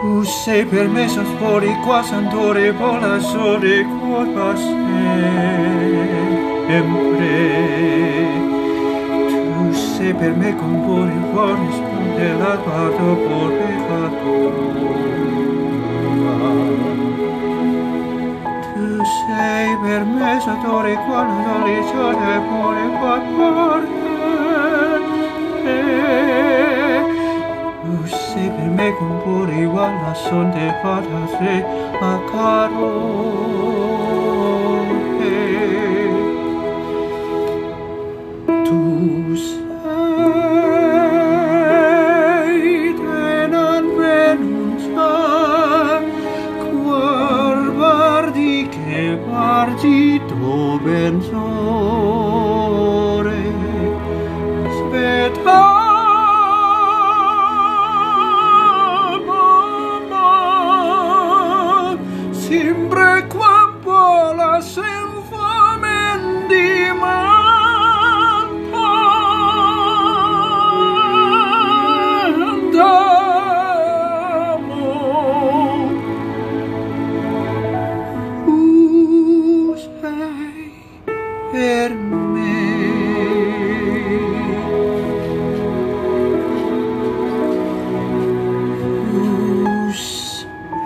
Tu sei per me sospori qua santore vola sole cuopa sempre Tu sei per me compone il cuore sponde la tua dopo peccatura Tu sei per me santore qua la dolce cuore qua porte me kumpuri wala son de parase makaro. Partito benzo.